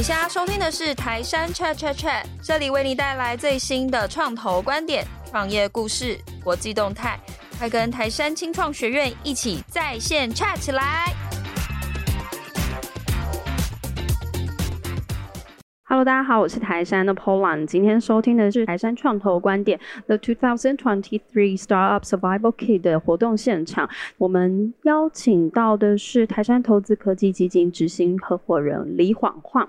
你现在收听的是台山 Chat Chat Chat，这里为你带来最新的创投观点、创业故事、国际动态，快跟台山青创学院一起在线 chat 起来！Hello，大家好，我是台山的 Polan，今天收听的是台山创投观点 The 2023 Startup Survival Kit 的活动现场，我们邀请到的是台山投资科技基金执行合伙人李晃晃。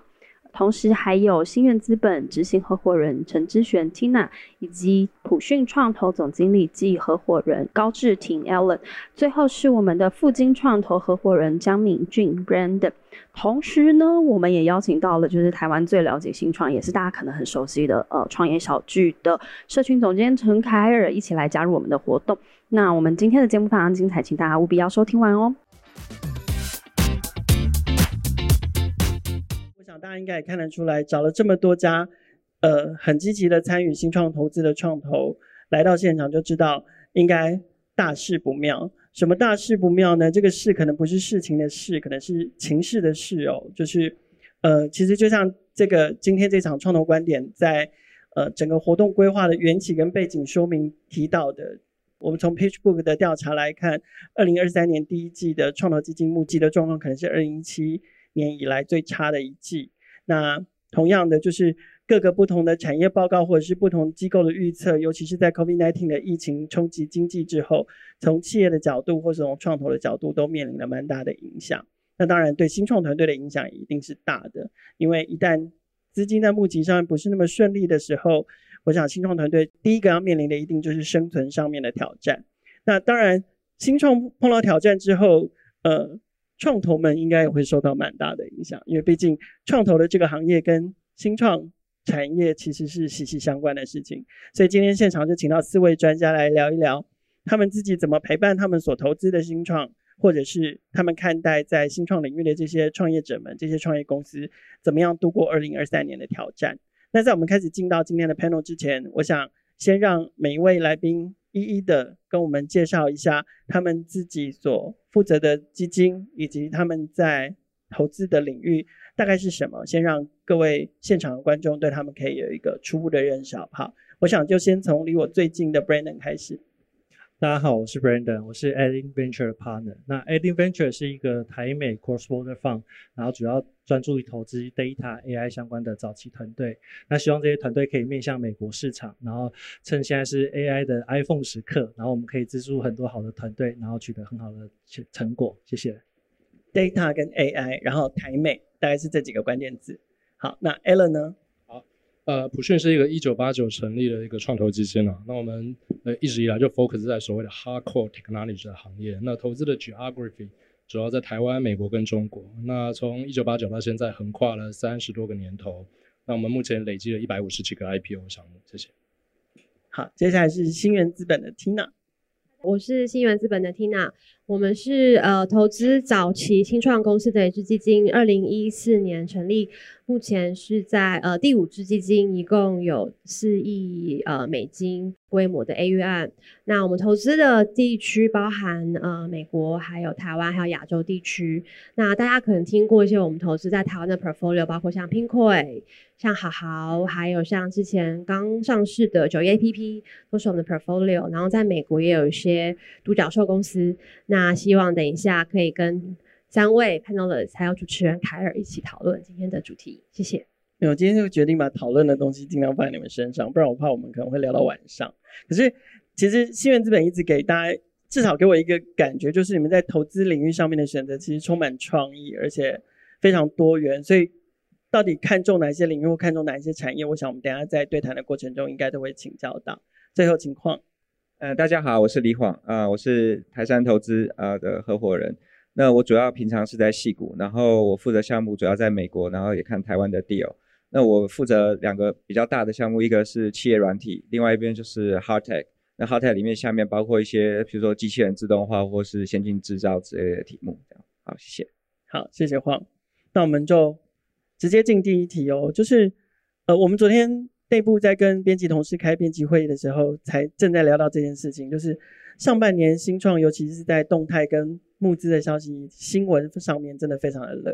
同时还有心愿资本执行合伙人陈之璇 Tina，以及普讯创投总经理暨合伙人高志廷 Alan，最后是我们的富金创投合伙人江敏俊 Brandon。同时呢，我们也邀请到了就是台湾最了解新创，也是大家可能很熟悉的呃创业小聚的社群总监陈凯尔一起来加入我们的活动。那我们今天的节目非常精彩，请大家务必要收听完哦。大家应该也看得出来，找了这么多家，呃，很积极的参与新创投资的创投来到现场，就知道应该大事不妙。什么大事不妙呢？这个事可能不是事情的事，可能是情势的事哦。就是，呃，其实就像这个今天这场创投观点在呃整个活动规划的缘起跟背景说明提到的，我们从 PitchBook 的调查来看，二零二三年第一季的创投基金募集的状况，可能是二零一七。年以来最差的一季，那同样的就是各个不同的产业报告或者是不同机构的预测，尤其是在 COVID-19 的疫情冲击经济之后，从企业的角度或者从创投的角度都面临了蛮大的影响。那当然对新创团队的影响一定是大的，因为一旦资金在募集上不是那么顺利的时候，我想新创团队第一个要面临的一定就是生存上面的挑战。那当然新创碰到挑战之后，呃。创投们应该也会受到蛮大的影响，因为毕竟创投的这个行业跟新创产业其实是息息相关的事情。所以今天现场就请到四位专家来聊一聊，他们自己怎么陪伴他们所投资的新创，或者是他们看待在新创领域的这些创业者们、这些创业公司怎么样度过二零二三年的挑战。那在我们开始进到今天的 panel 之前，我想先让每一位来宾。一一的跟我们介绍一下他们自己所负责的基金，以及他们在投资的领域大概是什么。先让各位现场的观众对他们可以有一个初步的认识，好不好？我想就先从离我最近的 Brandon 开始。大家好，我是 Brandon，我是 Adding Venture 的 partner。那 Adding Venture 是一个台美 Cross Border Fund，然后主要专注于投资 Data AI 相关的早期团队。那希望这些团队可以面向美国市场，然后趁现在是 AI 的 iPhone 时刻，然后我们可以资助很多好的团队，然后取得很好的成果。谢谢。Data 跟 AI，然后台美大概是这几个关键字。好，那 Alan 呢？呃，普讯是一个一九八九成立的一个创投基金啊。那我们呃一直以来就 focus 在所谓的 hardcore technology 的行业。那投资的 geography 主要在台湾、美国跟中国。那从一九八九到现在，横跨了三十多个年头。那我们目前累积了一百五十几个 IPO 项目。谢谢。好，接下来是新源资本的 Tina。我是新源资本的 Tina。我们是呃投资早期新创公司的一支基金，二零一四年成立。目前是在呃第五支基金，一共有四亿呃美金规模的 AUM。那我们投资的地区包含呃美国、还有台湾、还有亚洲地区。那大家可能听过一些我们投资在台湾的 portfolio，包括像 Pinkoi、像好好，还有像之前刚上市的九一 APP，都是我们的 portfolio。然后在美国也有一些独角兽公司。那那希望等一下可以跟。三位 panel 的还有主持人凯尔一起讨论今天的主题，谢谢。没有，今天就决定把讨论的东西尽量放在你们身上，不然我怕我们可能会聊到晚上。可是，其实心元资本一直给大家，至少给我一个感觉，就是你们在投资领域上面的选择其实充满创意，而且非常多元。所以，到底看中哪些领域或看中哪一些产业，我想我们等下在对谈的过程中应该都会请教到。最后情况，呃，大家好，我是李晃啊、呃，我是台山投资啊的合伙人。那我主要平常是在戏谷，然后我负责项目主要在美国，然后也看台湾的 deal。那我负责两个比较大的项目，一个是企业软体，另外一边就是 hard tech。那 hard tech 里面下面包括一些，比如说机器人自动化或是先进制造之类的题目。这样，好，谢谢。好，谢谢晃。那我们就直接进第一题哦，就是呃，我们昨天内部在跟编辑同事开编辑会议的时候，才正在聊到这件事情，就是上半年新创，尤其是在动态跟募资的消息新闻上面真的非常的冷。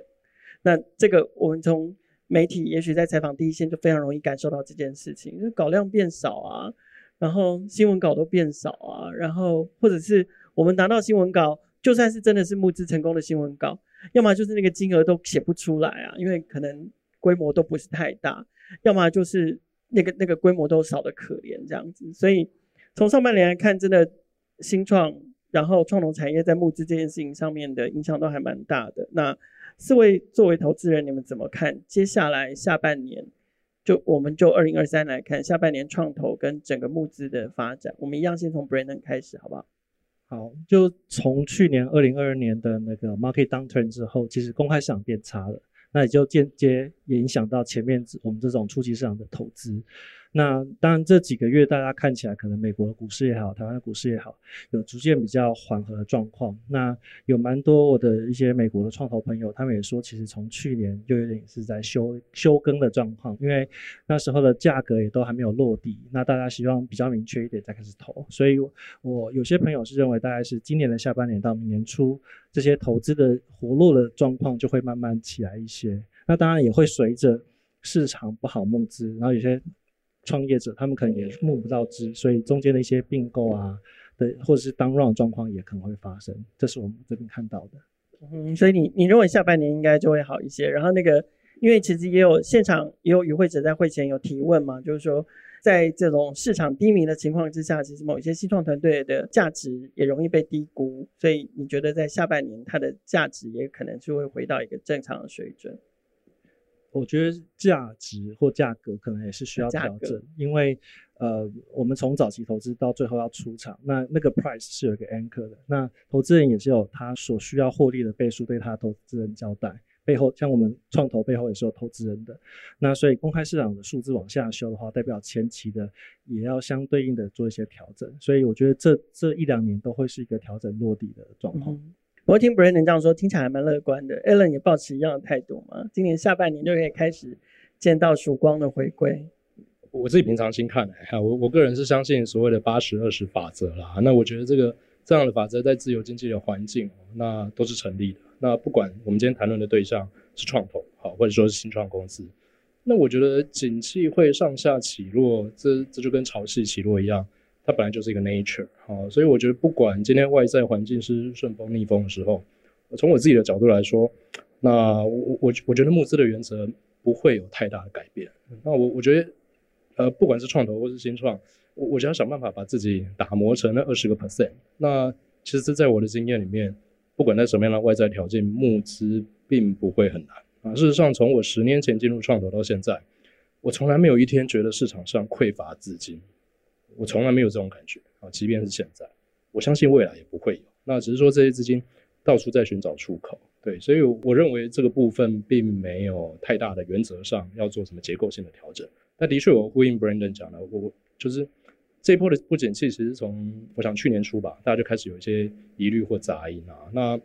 那这个我们从媒体也许在采访第一线就非常容易感受到这件事情，就是稿量变少啊，然后新闻稿都变少啊，然后或者是我们拿到新闻稿，就算是真的是募资成功的新闻稿，要么就是那个金额都写不出来啊，因为可能规模都不是太大，要么就是那个那个规模都少得可怜这样子。所以从上半年来看，真的新创然后创投产业在募资这件事情上面的影响都还蛮大的。那四位作为投资人，你们怎么看接下来下半年？就我们就二零二三来看下半年创投跟整个募资的发展，我们一样先从 Brandon 开始，好不好？好，就从去年二零二二年的那个 market downturn 之后，其实公开市场变差了，那也就间接影响到前面我们这种初级市场的投资。那当然，这几个月大家看起来，可能美国的股市也好，台湾的股市也好，有逐渐比较缓和的状况。那有蛮多我的一些美国的创投朋友，他们也说，其实从去年就有点是在休休耕的状况，因为那时候的价格也都还没有落地。那大家希望比较明确一点再开始投。所以，我有些朋友是认为，大概是今年的下半年到明年初，这些投资的活络的状况就会慢慢起来一些。那当然也会随着市场不好募资，然后有些。创业者他们可能也募不到资，所以中间的一些并购啊的或者是 down round 状况也可能会发生，这是我们这边看到的。嗯，所以你你认为下半年应该就会好一些？然后那个，因为其实也有现场也有与会者在会前有提问嘛，就是说在这种市场低迷的情况之下，其实某些新创团队的价值也容易被低估，所以你觉得在下半年它的价值也可能就会回到一个正常的水准？我觉得价值或价格可能也是需要调整，因为呃，我们从早期投资到最后要出场，那那个 price 是有一个 anchor 的，那投资人也是有他所需要获利的倍数，对他的投资人交代。背后像我们创投背后也是有投资人的，那所以公开市场的数字往下修的话，代表前期的也要相对应的做一些调整。所以我觉得这这一两年都会是一个调整落地的状况。嗯我听 Brandon 这样说，听起来还蛮乐观的。Allen 也抱持一样的态度嘛？今年下半年就可以开始见到曙光的回归。我自己平常心看，哈，我我个人是相信所谓的八十二十法则啦。那我觉得这个这样的法则在自由经济的环境，那都是成立的。那不管我们今天谈论的对象是创投，好，或者说是新创公司，那我觉得景气会上下起落，这这就跟潮汐起落一样。它本来就是一个 nature，啊，所以我觉得不管今天外在环境是顺风逆风的时候，从我自己的角度来说，那我我我觉得募资的原则不会有太大的改变。那我我觉得，呃，不管是创投或是新创，我我就要想办法把自己打磨成那二十个 percent。那其实，在我的经验里面，不管在什么样的外在条件，募资并不会很难啊。事实上，从我十年前进入创投到现在，我从来没有一天觉得市场上匮乏资金。我从来没有这种感觉啊，即便是现在，我相信未来也不会有。那只是说这些资金到处在寻找出口，对，所以我认为这个部分并没有太大的原则上要做什么结构性的调整。那的确，我呼应 Brandon 讲的，我就是这一波的不景气，其实从我想去年初吧，大家就开始有一些疑虑或杂音啊。那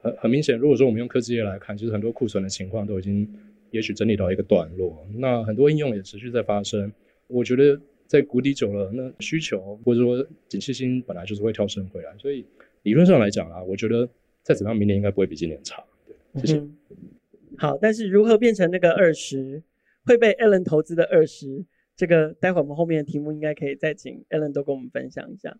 很很明显，如果说我们用科技业来看，其实很多库存的情况都已经也许整理到一个段落，那很多应用也持续在发生。我觉得。在谷底久了，那需求或者说景气性本来就是会跳升回来，所以理论上来讲啊，我觉得再怎么样，明年应该不会比今年差。谢谢。好，但是如何变成那个二十会被 Allen 投资的二十？这个待会我们后面的题目应该可以再请 Allen 都跟我们分享一下。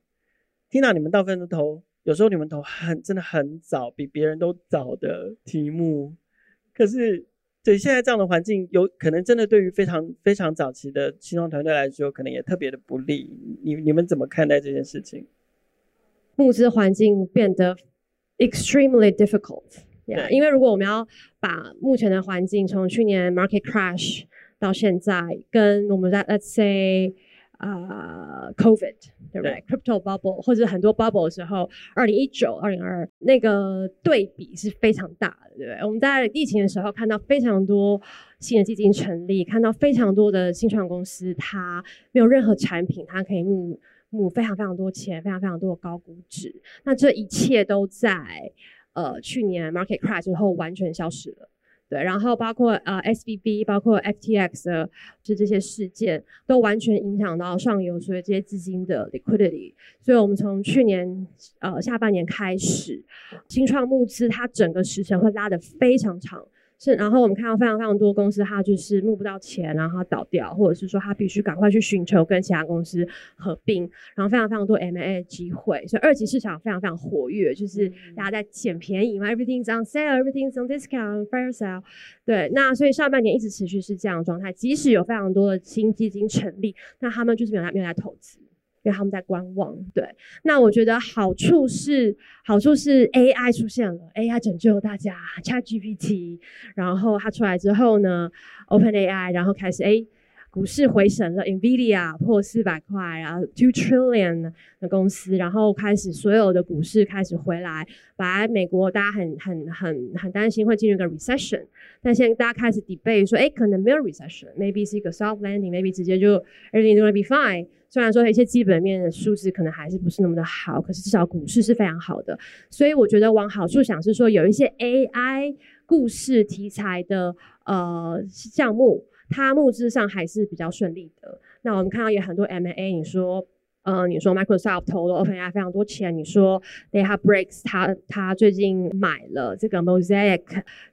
Tina，你们大部分都投，有时候你们投很真的很早，比别人都早的题目，可是。所以现在这样的环境，有可能真的对于非常非常早期的青创团队来说，可能也特别的不利。你你们怎么看待这件事情？募资环境变得 extremely difficult，yeah，因为如果我们要把目前的环境从去年 market crash 到现在，跟我们在 let's say 啊、uh, COVID 对不对？Crypto bubble 或者很多 bubble 的时候，二零一九、二零二二那个对比是非常大的，对不对？我们在疫情的时候看到非常多新的基金成立，看到非常多的新创公司，它没有任何产品，它可以募募非常非常多钱，非常非常多的高估值。那这一切都在呃去年 market crash 之后完全消失了。对，然后包括呃 SBB，包括 FTX 的，就这些事件都完全影响到上游所有这些资金的 liquidity。所以我们从去年呃下半年开始，新创募资它整个时程会拉得非常长，是，然后我们看到非常非常多公司，它就是募不到钱，然后它倒掉，或者是说它必须赶快去寻求跟其他公司合并，然后非常非常多 M&A 的机会，所以二级市场非常非常活跃，就是大家在捡便宜嘛，everything's on sale，everything's on discount，fire sale，对，那所以上半年一直持续是这样的状态，即使有非常多的新基金成立，那他们就是没有来没有来投资。因为他们在观望，对。那我觉得好处是，好处是 AI 出现了，AI 拯救大家，ChatGPT，然后它出来之后呢，OpenAI，然后开始诶股市回神了，NVIDIA 破四百块，然后 two trillion 的公司，然后开始所有的股市开始回来。本来美国大家很很很很担心会进入一个 recession，但现在大家开始 debate 说，哎，可能没有 recession，maybe 是一个 soft landing，maybe 直接就 everything gonna be fine。虽然说一些基本面的数字可能还是不是那么的好，可是至少股市是非常好的。所以我觉得往好处想是说，有一些 AI 故事题材的呃项目。它募资上还是比较顺利的。那我们看到也很多 M&A，你说，呃，你说 Microsoft 投了 OpenAI 非常多钱，你说 Databricks 他他最近买了这个 Mosaic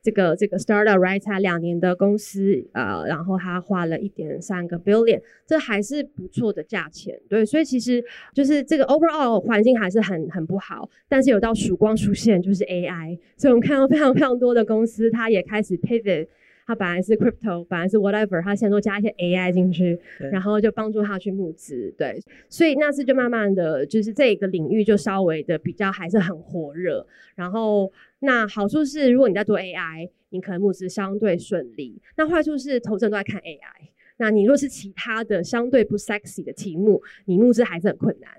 这个这个 startup right 才两年的公司，呃，然后他花了一点三个 billion，这还是不错的价钱。对，所以其实就是这个 overall 环境还是很很不好，但是有道曙光出现，就是 AI，所以我们看到非常非常多的公司，它也开始 pivot。它本来是 crypto，本来是 whatever，它现在都加一些 AI 进去，然后就帮助他去募资，对，所以那次就慢慢的就是这个领域就稍微的比较还是很火热，然后那好处是如果你在做 AI，你可能募资相对顺利，那坏处是投资人都在看 AI。那你若是其他的相对不 sexy 的题目，你募资还是很困难。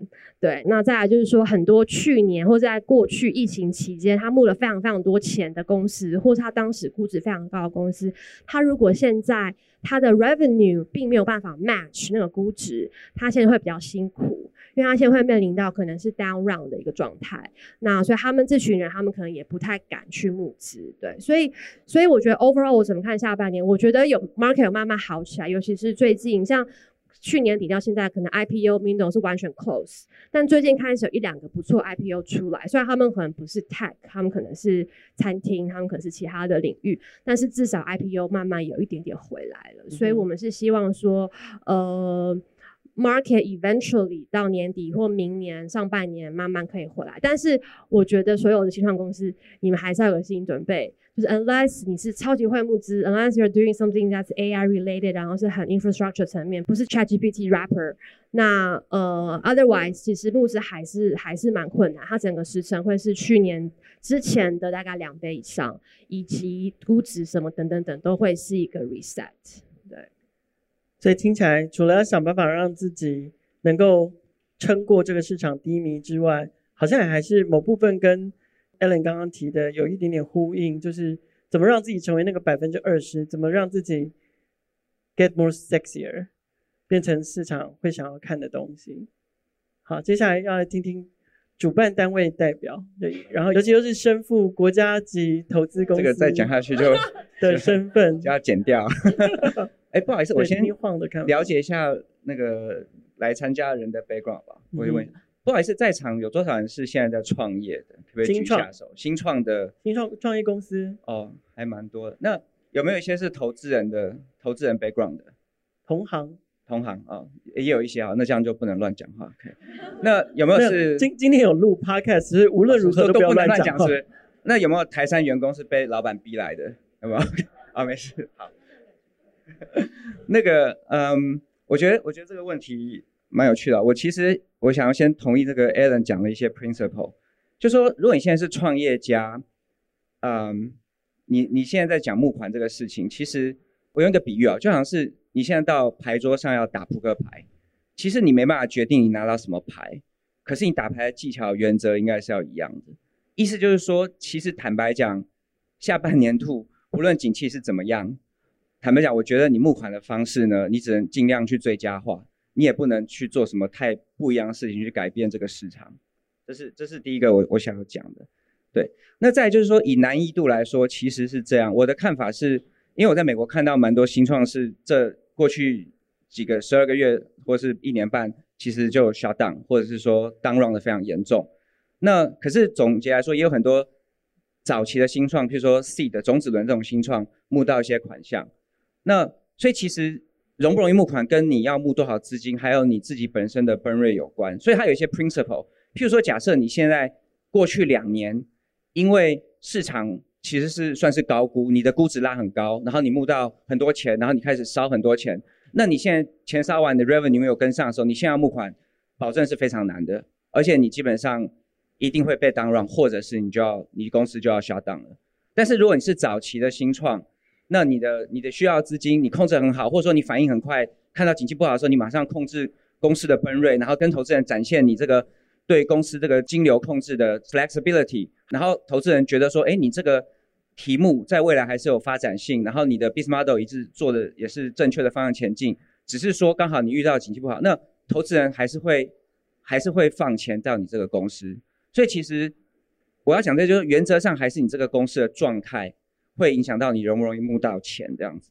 对，那再来就是说，很多去年或在过去疫情期间，他募了非常非常多钱的公司，或是他当时估值非常高的公司，他如果现在他的 revenue 并没有办法 match 那个估值，他现在会比较辛苦。因为他现在会面临到可能是 down round 的一个状态，那所以他们这群人，他们可能也不太敢去募资，对，所以所以我觉得 overall 我怎么看下半年？我觉得有 market 有慢慢好起来，尤其是最近像去年底到现在，可能 IPO window 是完全 close，但最近开始有一两个不错 IPO 出来，虽然他们可能不是 tech，他们可能是餐厅，他们可能是其他的领域，但是至少 IPO 慢慢有一点点回来了，所以我们是希望说，呃。Market eventually 到年底或明年上半年慢慢可以回来，但是我觉得所有的新创公司，你们还是要有心理准备，就是 unless 你是超级会募资，unless you're doing something that's AI related，然后是很 infrastructure 层面，不是 ChatGPT wrapper，那呃 otherwise 其实募资还是还是蛮困难，它整个时程会是去年之前的大概两倍以上，以及估值什么等等等都会是一个 reset。所以听起来，除了要想办法让自己能够撑过这个市场低迷之外，好像也还是某部分跟 Ellen 刚刚提的有一点点呼应，就是怎么让自己成为那个百分之二十，怎么让自己 get more sexier，变成市场会想要看的东西。好，接下来要来听听主办单位代表，对，然后尤其又是身负国家级投资公司，这个再讲下去就的身份就要剪掉。哎，不好意思，我先了解一下那个来参加人的 background 吧。我就问一下，不好意思，在场有多少人是现在在创业的？可不可以举下手？新创的，新创创业公司哦，还蛮多的。那有没有一些是投资人的投资人 background 的？同行，同行啊，也有一些啊。那这样就不能乱讲话。OK，那有没有是今今天有录 podcast，是无论如何都不要乱讲。是，那有没有台山员工是被老板逼来的？有没有？啊，没事，好。那个，嗯，我觉得，我觉得这个问题蛮有趣的。我其实我想要先同意这个 Alan 讲的一些 principle，就说如果你现在是创业家，嗯，你你现在在讲募款这个事情，其实我用一个比喻啊，就好像是你现在到牌桌上要打扑克牌，其实你没办法决定你拿到什么牌，可是你打牌的技巧原则应该是要一样的。意思就是说，其实坦白讲，下半年度无论景气是怎么样。坦白讲，我觉得你募款的方式呢，你只能尽量去最佳化，你也不能去做什么太不一样的事情去改变这个市场。这是这是第一个我我想要讲的。对，那再就是说以难易度来说，其实是这样。我的看法是，因为我在美国看到蛮多新创是这过去几个十二个月或是一年半，其实就 shut down，或者是说 down run 的非常严重。那可是总结来说，也有很多早期的新创，譬如说 seed 的种子轮这种新创募到一些款项。那所以其实容不容易募款，跟你要募多少资金，还有你自己本身的 burn rate 有关。所以它有一些 principle。譬如说，假设你现在过去两年，因为市场其实是算是高估，你的估值拉很高，然后你募到很多钱，然后你开始烧很多钱。那你现在钱烧完，你的 revenue 没有跟上的时候，你现在要募款，保证是非常难的，而且你基本上一定会被 down run，或者是你就要你公司就要 shut down 了。但是如果你是早期的新创，那你的你的需要资金你控制很好，或者说你反应很快，看到景气不好的时候，你马上控制公司的 burn rate，然后跟投资人展现你这个对公司这个金流控制的 flexibility，然后投资人觉得说，哎，你这个题目在未来还是有发展性，然后你的 business model 一直做的也是正确的方向前进，只是说刚好你遇到景气不好，那投资人还是会还是会放钱到你这个公司。所以其实我要讲的就是原则上还是你这个公司的状态。会影响到你容不容易募到钱这样子，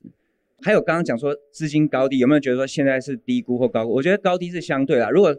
还有刚刚讲说资金高低，有没有觉得说现在是低估或高估？我觉得高低是相对啦。如果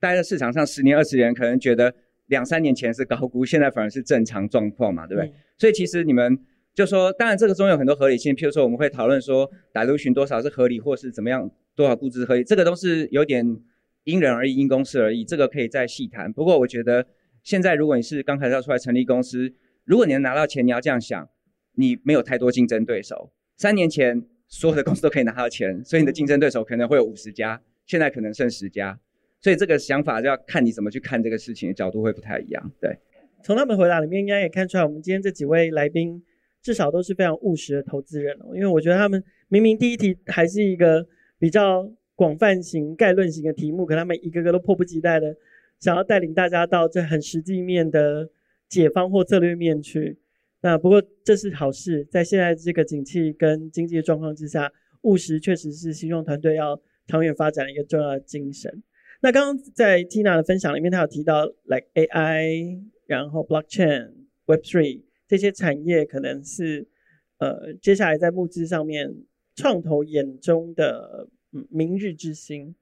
待在市场上十年二十年，可能觉得两三年前是高估，现在反而是正常状况嘛，对不对？嗯、所以其实你们就说，当然这个中有很多合理性，譬如说我们会讨论说 dilution 多少是合理，或是怎么样多少估值合理，这个都是有点因人而异、因公司而异，这个可以再细谈。不过我觉得现在如果你是刚开始要出来成立公司，如果你能拿到钱，你要这样想。你没有太多竞争对手。三年前，所有的公司都可以拿到钱，所以你的竞争对手可能会有五十家，现在可能剩十家。所以这个想法就要看你怎么去看这个事情的角度会不太一样。对，从他们回答里面应该也看出来，我们今天这几位来宾至少都是非常务实的投资人哦。因为我觉得他们明明第一题还是一个比较广泛型、概论型的题目，可他们一个个都迫不及待的想要带领大家到这很实际面的解方或策略面去。那不过这是好事，在现在这个景气跟经济状况之下，务实确实是新创团队要长远发展的一个重要的精神。那刚刚在 Tina 的分享里面，她有提到 like AI，然后 Blockchain、Web3 这些产业可能是呃接下来在募资上面创投眼中的明日之星。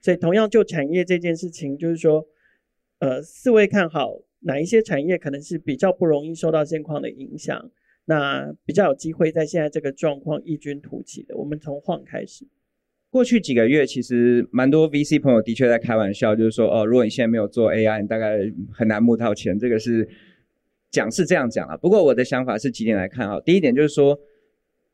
所以同样就产业这件事情，就是说呃四位看好。哪一些产业可能是比较不容易受到现况的影响？那比较有机会在现在这个状况异军突起的？我们从晃开始。过去几个月，其实蛮多 VC 朋友的确在开玩笑，就是说，哦，如果你现在没有做 AI，你大概很难募到钱。这个是讲是这样讲啊。不过我的想法是几点来看啊？第一点就是说，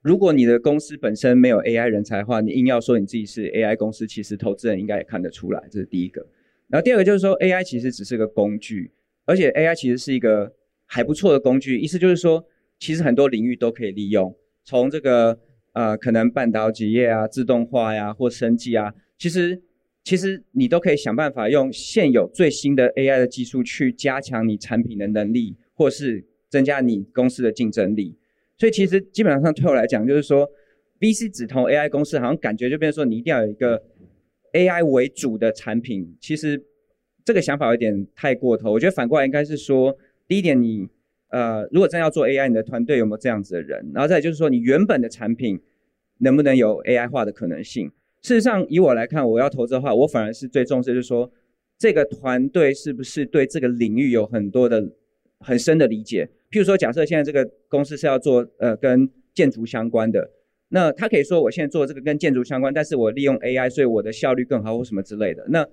如果你的公司本身没有 AI 人才的话，你硬要说你自己是 AI 公司，其实投资人应该也看得出来。这是第一个。然后第二个就是说，AI 其实只是个工具。而且 AI 其实是一个还不错的工具，意思就是说，其实很多领域都可以利用。从这个呃，可能半导体业啊、自动化呀、或生技啊，其实其实你都可以想办法用现有最新的 AI 的技术去加强你产品的能力，或是增加你公司的竞争力。所以其实基本上对我来讲，就是说，VC 只投 AI 公司，好像感觉就变成说你一定要有一个 AI 为主的产品，其实。这个想法有点太过头，我觉得反过来应该是说，第一点你，呃，如果真要做 AI，你的团队有没有这样子的人？然后再就是说，你原本的产品能不能有 AI 化的可能性？事实上，以我来看，我要投资的话，我反而是最重视，就是说，这个团队是不是对这个领域有很多的很深的理解？譬如说，假设现在这个公司是要做呃跟建筑相关的，那他可以说，我现在做这个跟建筑相关，但是我利用 AI，所以我的效率更好或什么之类的。那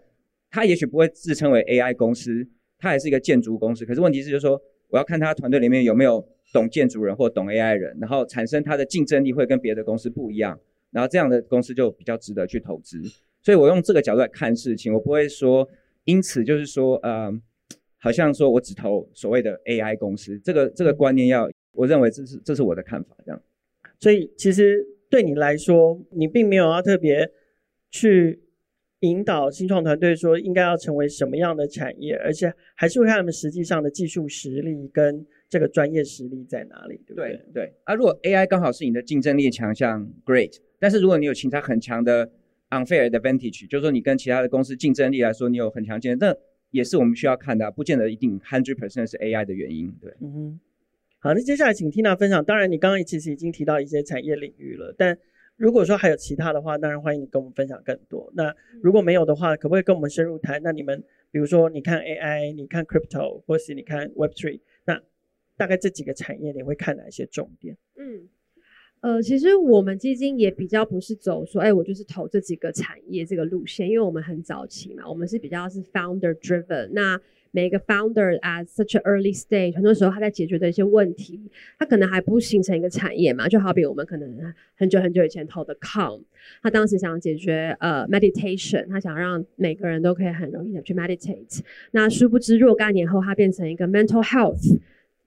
他也许不会自称为 AI 公司，他还是一个建筑公司。可是问题是，就是说，我要看他团队里面有没有懂建筑人或懂 AI 人，然后产生他的竞争力会跟别的公司不一样，然后这样的公司就比较值得去投资。所以我用这个角度来看事情，我不会说，因此就是说，呃，好像说我只投所谓的 AI 公司，这个这个观念要，我认为这是这是我的看法，这样。所以其实对你来说，你并没有要特别去。引导新创团队说应该要成为什么样的产业，而且还是会看他们实际上的技术实力跟这个专业实力在哪里，对不对？对对。啊，如果 AI 刚好是你的竞争力强项，Great。但是如果你有其他很强的 unfair advantage，就是说你跟其他的公司竞争力来说你有很强竞争，那也是我们需要看的，啊，不见得一定 hundred percent 是 AI 的原因。对，嗯哼。好，那接下来请 Tina 分享。当然，你刚刚其实已经提到一些产业领域了，但如果说还有其他的话，当然欢迎你跟我们分享更多。那如果没有的话，可不可以跟我们深入谈？那你们比如说，你看 AI，你看 Crypto，或是你看 Web3，那大概这几个产业你会看哪一些重点？嗯。呃，其实我们基金也比较不是走说，哎，我就是投这几个产业这个路线，因为我们很早期嘛，我们是比较是 founder driven。那每一个 founder at such an early stage，很多时候他在解决的一些问题，他可能还不形成一个产业嘛。就好比我们可能很久很久以前投的 Com，他当时想解决呃 meditation，他想让每个人都可以很容易的去 meditate。那殊不知若干年后，他变成一个 mental health。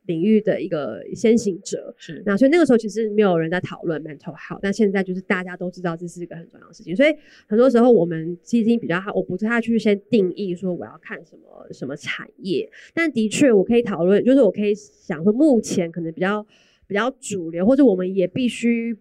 领域的一个先行者，是。那所以那个时候其实没有人在讨论 mental health，但现在就是大家都知道这是一个很重要的事情，所以很多时候我们基金比较好，我不太去先定义说我要看什么什么产业，但的确我可以讨论，就是我可以想说目前可能比较比较主流，或者我们也必须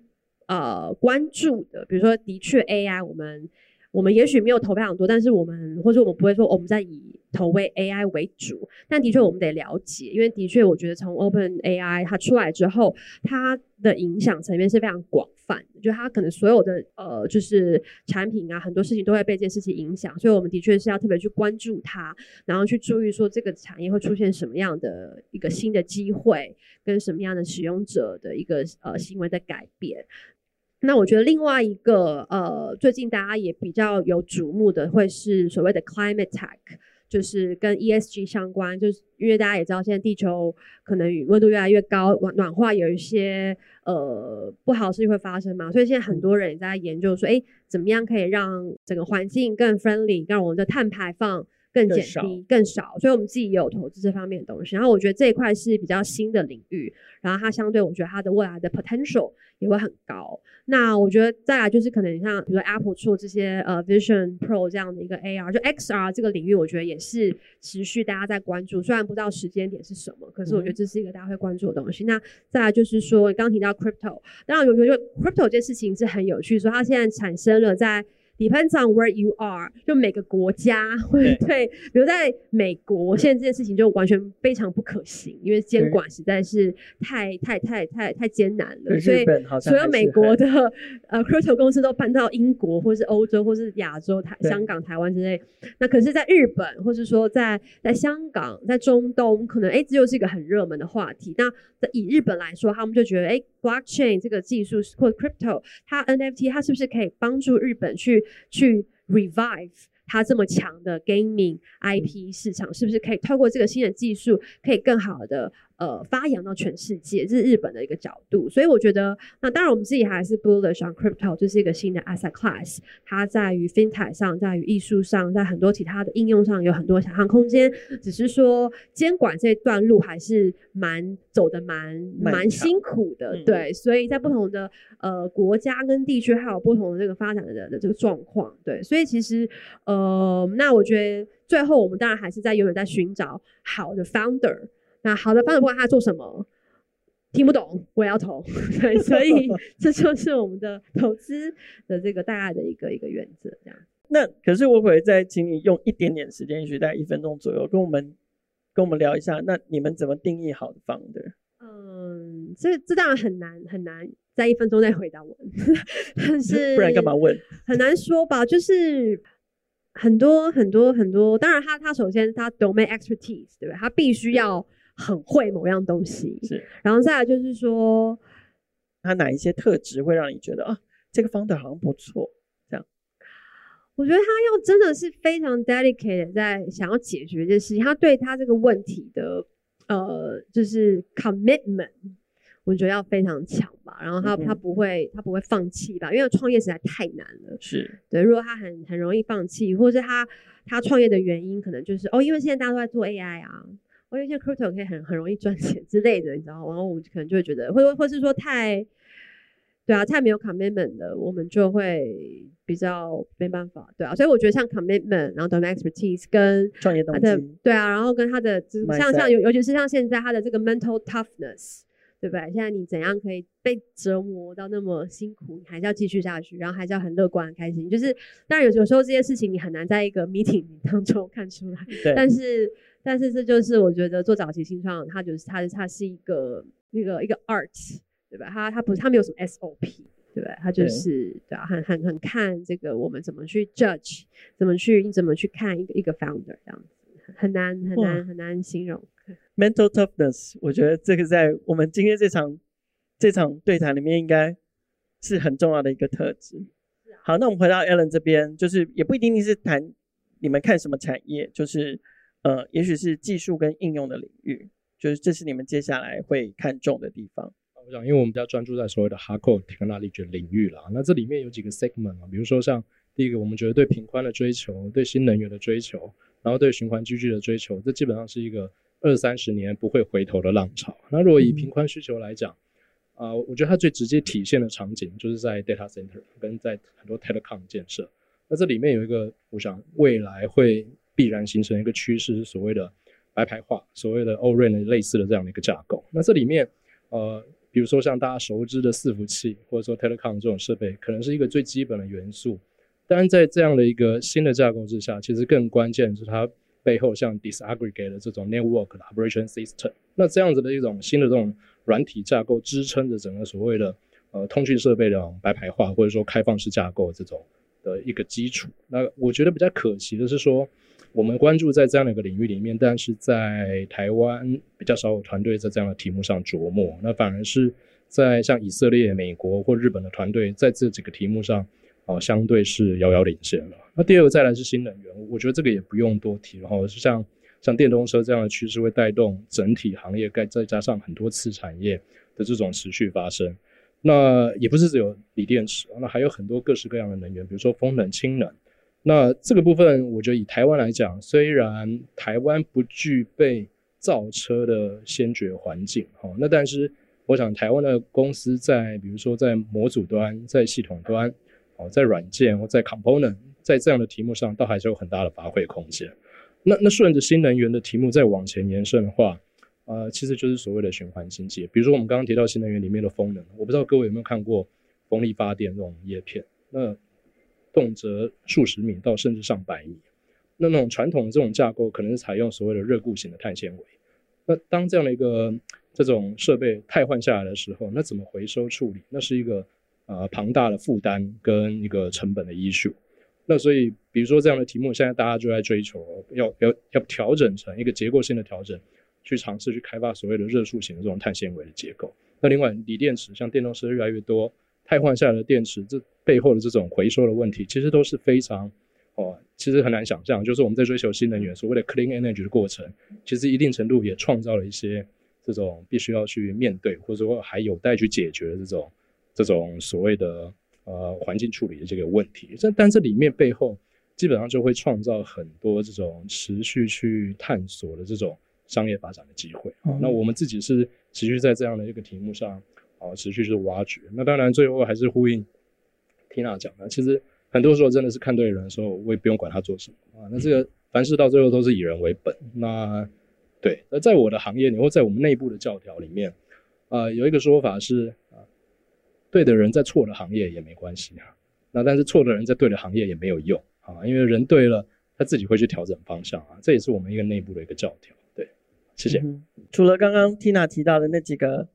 呃关注的，比如说的确 AI 我们。我们也许没有投票很多，但是我们或者我们不会说我们在以投喂 AI 为主，但的确我们得了解，因为的确我觉得从 Open AI 它出来之后，它的影响层面是非常广泛的，就它可能所有的呃就是产品啊，很多事情都会被这件事情影响，所以我们的确是要特别去关注它，然后去注意说这个产业会出现什么样的一个新的机会，跟什么样的使用者的一个呃行为的改变。那我觉得另外一个呃，最近大家也比较有瞩目的，会是所谓的 climate tech，就是跟 ESG 相关，就是因为大家也知道，现在地球可能温度越来越高，暖暖化有一些呃不好的事情会发生嘛，所以现在很多人也在研究说，哎，怎么样可以让整个环境更 friendly，让我们的碳排放更减低、更少，更少，所以我们自己也有投资这方面的东西。然后我觉得这一块是比较新的领域，然后它相对，我觉得它的未来的 potential 也会很高。那我觉得再来就是可能像比如说 Apple 出这些呃 Vision Pro 这样的一个 AR，就 XR 这个领域，我觉得也是持续大家在关注。虽然不知道时间点是什么，可是我觉得这是一个大家会关注的东西。嗯、那再来就是说，刚刚提到 Crypto，当然我觉得 Crypto 这件事情是很有趣，说它现在产生了在。Depends on where you are，就每个国家会对，比如在美国，现在这件事情就完全非常不可行，因为监管实在是太太太太太艰难了，所以所有美国的呃 crypto 公司都搬到英国或是欧洲或是亚洲台香港台湾之类。那可是，在日本或是说在在香港、在中东，可能哎，这又是一个很热门的话题。那以日本来说，他们就觉得哎，blockchain 这个技术或者 crypto，它 NFT 它是不是可以帮助日本去去 revive 它这么强的 gaming IP 市场，是不是可以透过这个新的技术，可以更好的？呃，发扬到全世界，这是日本的一个角度，所以我觉得，那当然我们自己还是 bullish on crypto，这是一个新的 asset class，它在于 fintech 上，在于艺术上，在很多其他的应用上有很多想象空间，只是说监管这段路还是蛮走的蛮蛮辛苦的，嗯、对，所以在不同的呃国家跟地区，还有不同的这个发展的的这个状况，对，所以其实呃，那我觉得最后我们当然还是在永远在寻找好的 founder。那好的，方不管他做什么，听不懂我也要投，对，所以 这就是我们的投资的这个大概的一个一个原则，这样。那可是我会再请你用一点点时间，也许大概一分钟左右，跟我们跟我们聊一下，那你们怎么定义好的 founder？嗯，这这当然很难很难在一分钟内回答我，但是不然干嘛问？很难说吧，就是。很多很多很多，当然他他首先他 domain expertise 对不对？他必须要很会某样东西，是。然后再来就是说，他哪一些特质会让你觉得啊，这个 founder 好像不错？这样，我觉得他要真的是非常 dedicated 在想要解决这件事情，他对他这个问题的呃，就是 commitment。我觉得要非常强吧，然后他、嗯、他不会他不会放弃吧，因为创业实在太难了。是对，如果他很很容易放弃，或者是他他创业的原因可能就是哦，因为现在大家都在做 AI 啊，哦，因为现在 crypto 可以很很容易赚钱之类的，你知道吗？然后我们可能就会觉得，或或是说太对啊，太没有 commitment 的，我们就会比较没办法，对啊。所以我觉得像 commitment，然后 domain expertise 跟创业动机，对啊，然后跟他的像像尤尤其是像现在他的这个 mental toughness。对不对？现在你怎样可以被折磨到那么辛苦，你还是要继续下去，然后还是要很乐观、很开心。就是当然有有时候这些事情你很难在一个 meeting 当中看出来，对。但是但是这就是我觉得做早期新创，它就是它它是一个一个一个 art，对吧？它它不是它没有什么 SOP，对不对？它就是对啊，很很很看这个我们怎么去 judge，怎么去你怎么去看一个一个 founder 这样子，很难很难很难形容。Mental toughness，我觉得这个在我们今天这场这场对谈里面应该是很重要的一个特质。好，那我们回到 Ellen 这边，就是也不一定是谈你们看什么产业，就是呃，也许是技术跟应用的领域，就是这是你们接下来会看重的地方。我想，因为我们比较专注在所谓的 hardcore technology 领域啦，那这里面有几个 segment 啊，比如说像第一个，我们觉得对平宽的追求，对新能源的追求，然后对循环机具的追求，这基本上是一个二三十年不会回头的浪潮。那如果以平宽需求来讲，啊、呃，我觉得它最直接体现的场景就是在 data center 跟在很多 telecom 建设。那这里面有一个，我想未来会必然形成一个趋势，是所谓的白牌化，所谓的 O-RAN 类似的这样的一个架构。那这里面，呃。比如说像大家熟知的伺服器，或者说 telecom 这种设备，可能是一个最基本的元素。但是在这样的一个新的架构之下，其实更关键是它背后像 disaggregate 的这种 network operation system。那这样子的一种新的这种软体架构，支撑着整个所谓的呃通讯设备的白牌化，或者说开放式架构这种的一个基础。那我觉得比较可惜的是说。我们关注在这样的一个领域里面，但是在台湾比较少有团队在这样的题目上琢磨。那反而是在像以色列、美国或日本的团队在这几个题目上，哦，相对是遥遥领先了。那第二个再来是新能源，我觉得这个也不用多提。然后是像像电动车这样的趋势会带动整体行业，再再加上很多次产业的这种持续发生。那也不是只有锂电池，那还有很多各式各样的能源，比如说风能、氢能。那这个部分，我觉得以台湾来讲，虽然台湾不具备造车的先决环境，哈，那但是我想台湾的公司在比如说在模组端、在系统端、在软件或在 component，在这样的题目上，倒还是有很大的发挥空间。那那顺着新能源的题目再往前延伸的话，呃，其实就是所谓的循环经济。比如说我们刚刚提到新能源里面的风能，我不知道各位有没有看过风力发电这种叶片，那。动辄数十米到甚至上百米，那那种传统的这种架构可能是采用所谓的热固型的碳纤维。那当这样的一个这种设备汰换下来的时候，那怎么回收处理？那是一个呃庞大的负担跟一个成本的因素。那所以，比如说这样的题目，现在大家就在追求要要要调整成一个结构性的调整，去尝试去开发所谓的热塑型的这种碳纤维的结构。那另外，锂电池像电动车越来越多。汰换下来的电池，这背后的这种回收的问题，其实都是非常哦，其实很难想象。就是我们在追求新能源，所谓的 clean energy 的过程，其实一定程度也创造了一些这种必须要去面对，或者说还有待去解决的这种这种所谓的呃环境处理的这个问题。这但这里面背后基本上就会创造很多这种持续去探索的这种商业发展的机会。嗯、那我们自己是持续在这样的一个题目上。啊，持续去挖掘。那当然，最后还是呼应 Tina 讲的。其实很多时候真的是看对人的时候，我也不用管他做什么啊。那这个凡事到最后都是以人为本。那对，那在我的行业里，或在我们内部的教条里面，啊，有一个说法是啊，对的人在错的行业也没关系啊。那但是错的人在对的行业也没有用啊，因为人对了，他自己会去调整方向啊。这也是我们一个内部的一个教条。对，谢谢。嗯、除了刚刚 Tina 提到的那几个。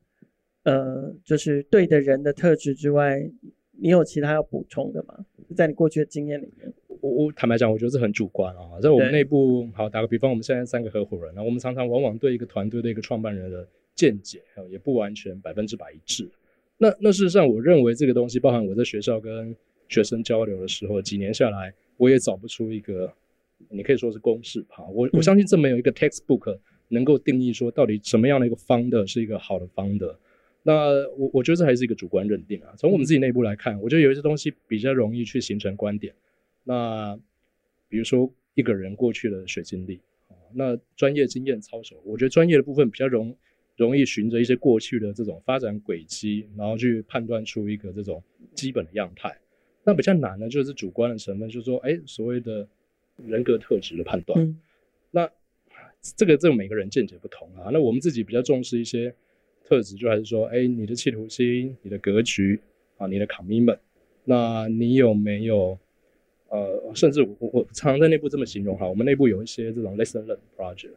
呃，就是对的人的特质之外，你有其他要补充的吗？在你过去的经验里面，我我坦白讲，我觉得这很主观啊。在我们内部，好打个比方，我们现在三个合伙人，那我们常常往往对一个团队的一个创办人的见解，也不完全百分之百一致。那那事实上，我认为这个东西，包含我在学校跟学生交流的时候，几年下来，我也找不出一个，你可以说是公式哈。我我相信这没有一个 textbook 能够定义说到底什么样的一个 founder 是一个好的 founder。那我我觉得这还是一个主观认定啊。从我们自己内部来看，我觉得有一些东西比较容易去形成观点。那比如说一个人过去的学经历，那专业经验操守，我觉得专业的部分比较容容易循着一些过去的这种发展轨迹，然后去判断出一个这种基本的样态。那比较难的就是主观的成分，就是说，哎，所谓的人格特质的判断。嗯、那这个这个每个人见解不同啊。那我们自己比较重视一些。特质就还是说，哎，你的企图心、你的格局啊、你的 commitment，那你有没有呃，甚至我我常常在内部这么形容哈，我们内部有一些这种 lesson learned project，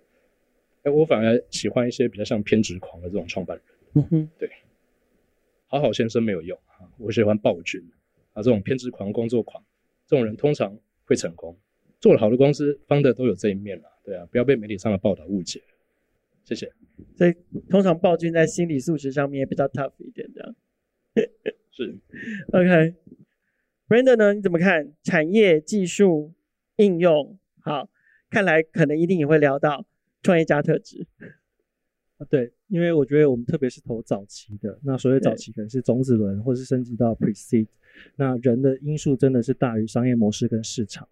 哎，我反而喜欢一些比较像偏执狂的这种创办人。嗯哼，对，好好先生没有用啊，我喜欢暴君啊，这种偏执狂、工作狂，这种人通常会成功，做了好的公司，方的都有这一面了，对啊，不要被媒体上的报道误解。谢谢谢。所以通常暴君在心理素质上面也比较 tough 一点，这样。是。OK，Brandon 呢？你怎么看产业、技术、应用？好，看来可能一定也会聊到创业家特质。啊，对，因为我觉得我们特别是投早期的，那所谓早期可能是种子轮，或是升级到 Pre-seed，那人的因素真的是大于商业模式跟市场。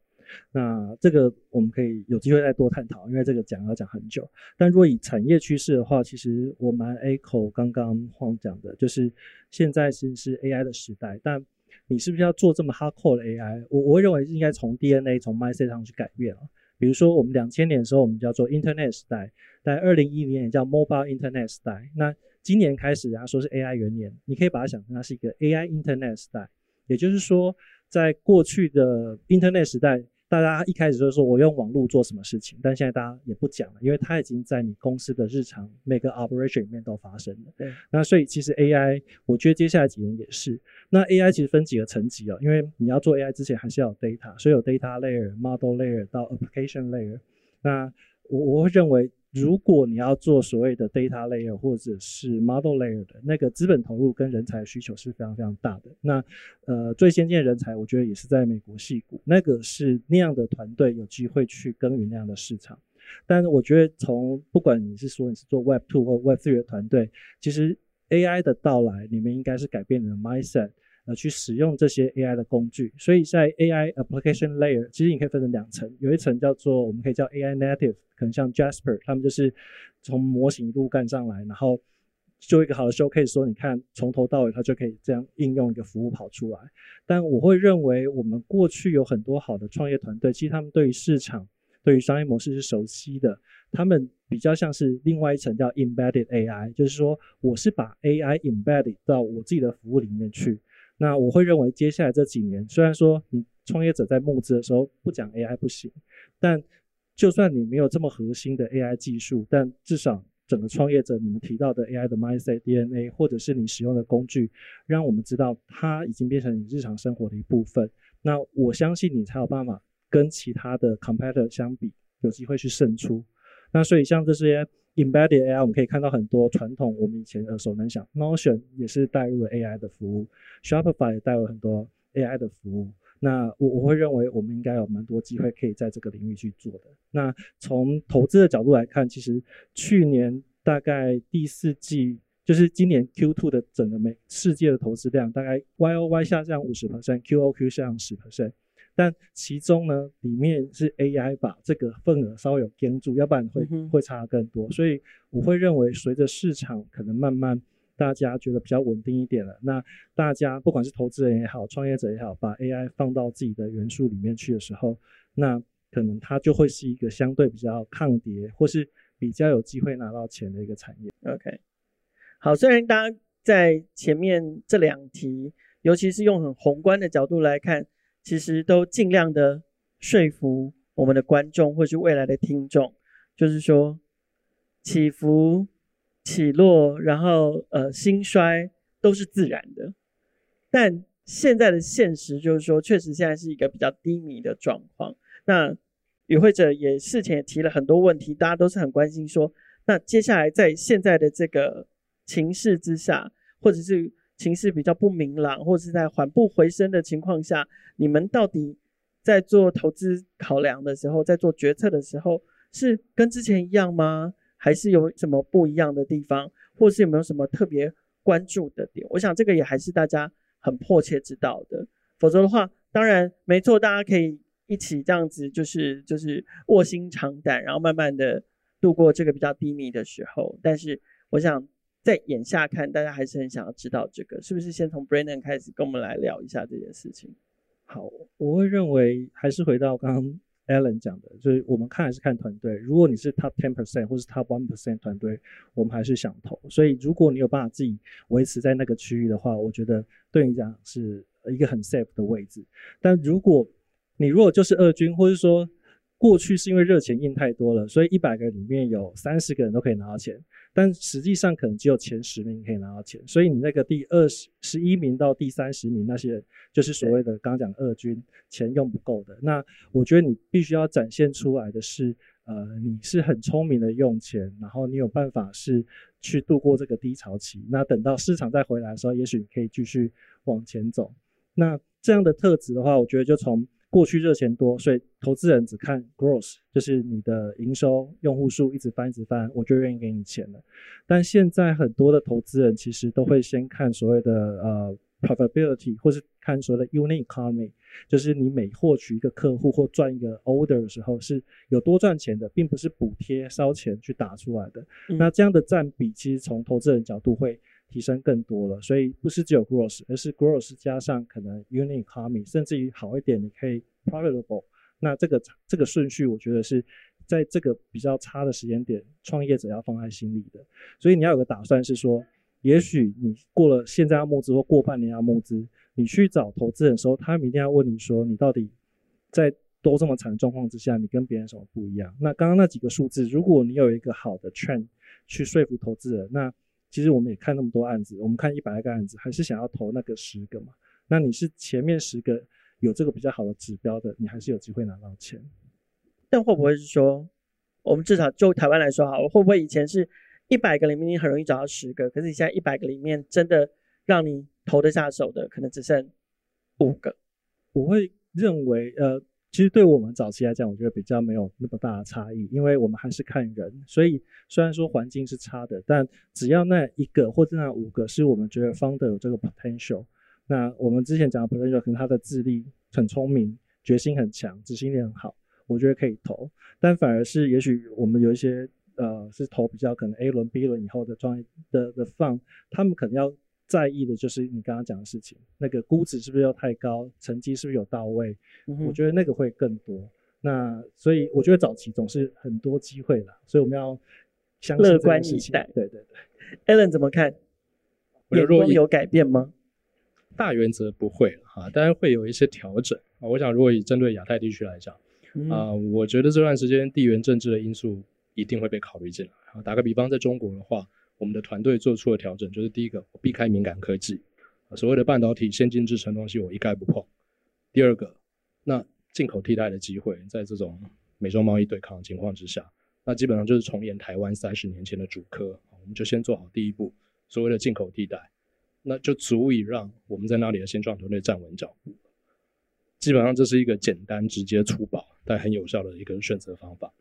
那这个我们可以有机会再多探讨，因为这个讲要讲很久。但如果以产业趋势的话，其实我蛮 echo 刚刚晃讲的，就是现在是是 AI 的时代，但你是不是要做这么 hardcore 的 AI？我我会认为是应该从 DNA 从 mindset 上去改变啊。比如说我们两千年的时候，我们叫做 Internet 时代，在二零一零年叫 Mobile Internet 时代。那今年开始，人家说是 AI 元年，你可以把它想成它是一个 AI Internet 时代，也就是说，在过去的 Internet 时代。大家一开始就是说我用网络做什么事情，但现在大家也不讲了，因为它已经在你公司的日常每个 operation 里面都发生了。对，那所以其实 AI，我觉得接下来几年也是。那 AI 其实分几个层级哦，因为你要做 AI 之前还是要有 data，所以有 data layer、model layer 到 application layer。那我我会认为。如果你要做所谓的 data layer 或者是 model layer 的那个资本投入跟人才需求是非常非常大的。那呃最先进的人才，我觉得也是在美国戏谷，那个是那样的团队有机会去耕耘那样的市场。但是我觉得从不管你是说你是做 Web Two 或 Web Three 的团队，其实 AI 的到来，你们应该是改变你的 mindset。呃，去使用这些 AI 的工具，所以在 AI application layer，其实你可以分成两层，有一层叫做我们可以叫 AI native，可能像 Jasper，他们就是从模型一路干上来，然后做一个好的 showcase，说你看从头到尾它就可以这样应用一个服务跑出来。但我会认为，我们过去有很多好的创业团队，其实他们对于市场、对于商业模式是熟悉的，他们比较像是另外一层叫 embedded AI，就是说我是把 AI embedded 到我自己的服务里面去。那我会认为，接下来这几年，虽然说你创业者在募资的时候不讲 AI 不行，但就算你没有这么核心的 AI 技术，但至少整个创业者你们提到的 AI 的 mindset DNA，或者是你使用的工具，让我们知道它已经变成你日常生活的一部分。那我相信你才有办法跟其他的 competitor 相比，有机会去胜出。那所以像这些。Embedded AI，我们可以看到很多传统我们以前耳熟能详，Notion 也是带入了 AI 的服务，Shopify 也带入很多 AI 的服务。那我我会认为我们应该有蛮多机会可以在这个领域去做的。那从投资的角度来看，其实去年大概第四季，就是今年 Q2 的整个美世界的投资量，大概 YOY 下降五十 percent，QOQ 下降十 percent。但其中呢，里面是 AI 把这个份额稍微有跟住，要不然会会差更多。所以我会认为，随着市场可能慢慢大家觉得比较稳定一点了，那大家不管是投资人也好，创业者也好，把 AI 放到自己的元素里面去的时候，那可能它就会是一个相对比较抗跌，或是比较有机会拿到钱的一个产业。OK，好，虽然大家在前面这两题，尤其是用很宏观的角度来看。其实都尽量的说服我们的观众或是未来的听众，就是说起伏、起落，然后呃兴衰都是自然的。但现在的现实就是说，确实现在是一个比较低迷的状况。那与会者也事前也提了很多问题，大家都是很关心说，那接下来在现在的这个情势之下，或者是。情势比较不明朗，或是在缓步回升的情况下，你们到底在做投资考量的时候，在做决策的时候，是跟之前一样吗？还是有什么不一样的地方，或是有没有什么特别关注的点？我想这个也还是大家很迫切知道的。否则的话，当然没错，大家可以一起这样子，就是就是卧薪尝胆，然后慢慢的度过这个比较低迷的时候。但是我想。在眼下看，大家还是很想要知道这个，是不是先从 Brandon 开始跟我们来聊一下这件事情？好，我会认为还是回到刚刚 Alan 讲的，就是我们看还是看团队。如果你是 Top ten percent 或是 Top one percent 团队，我们还是想投。所以如果你有办法自己维持在那个区域的话，我觉得对你讲是一个很 safe 的位置。但如果你如果就是二军，或是说过去是因为热钱印太多了，所以一百个里面有三十个人都可以拿到钱。但实际上可能只有前十名可以拿到钱，所以你那个第二十十一名到第三十名那些人，就是所谓的刚刚讲的二军，钱用不够的。那我觉得你必须要展现出来的是，呃，你是很聪明的用钱，然后你有办法是去度过这个低潮期。那等到市场再回来的时候，也许你可以继续往前走。那这样的特质的话，我觉得就从过去热钱多，所以投资人只看 gross，就是你的营收、用户数一直翻一直翻，我就愿意给你钱了。但现在很多的投资人其实都会先看所谓的呃。Profitability，或是看所谓的 unit economy，就是你每获取一个客户或赚一个 order 的时候，是有多赚钱的，并不是补贴烧钱去打出来的。嗯、那这样的占比，其实从投资人角度会提升更多了。所以不是只有 growth，而是 growth 加上可能 unit economy，甚至于好一点，你可以 profitable。那这个这个顺序，我觉得是在这个比较差的时间点，创业者要放在心里的。所以你要有个打算，是说。也许你过了现在要募资或过半年要募资，你去找投资人的时候，他们一定要问你说，你到底在都这么惨的状况之下，你跟别人什么不一样？那刚刚那几个数字，如果你有一个好的 trend 去说服投资人，那其实我们也看那么多案子，我们看一百个案子，还是想要投那个十个嘛？那你是前面十个有这个比较好的指标的，你还是有机会拿到钱。但会不会是说，我们至少就台湾来说好，会不会以前是？一百个里面你很容易找到十个，可是你现在一百个里面真的让你投得下手的，可能只剩五个。我会认为，呃，其实对我们早期来讲，我觉得比较没有那么大的差异，因为我们还是看人。所以虽然说环境是差的，但只要那一个或者那五个是我们觉得 founder 有这个 potential，那我们之前讲的 potential 可能他的智力很聪明，决心很强，执行力很好，我觉得可以投。但反而是也许我们有一些。呃，是投比较可能 A 轮、B 轮以后的专业的的 fund，他们可能要在意的就是你刚刚讲的事情，那个估值是不是要太高，成绩是不是有到位？嗯、我觉得那个会更多。那所以我觉得早期总是很多机会啦，所以我们要相信乐观以待。对对对，Alan 怎么看？眼光有改变吗？大原则不会哈，当然会有一些调整啊。我想如果以针对亚太地区来讲，啊、我觉得这段时间地缘政治的因素。一定会被考虑进来。啊，打个比方，在中国的话，我们的团队做出了调整，就是第一个，避开敏感科技，所谓的半导体、先进制程东西，我一概不碰。第二个，那进口替代的机会，在这种美中贸易对抗的情况之下，那基本上就是重演台湾三十年前的主科，我们就先做好第一步，所谓的进口替代，那就足以让我们在那里的新创团队站稳脚步。基本上这是一个简单、直接、粗暴，但很有效的一个选择方法。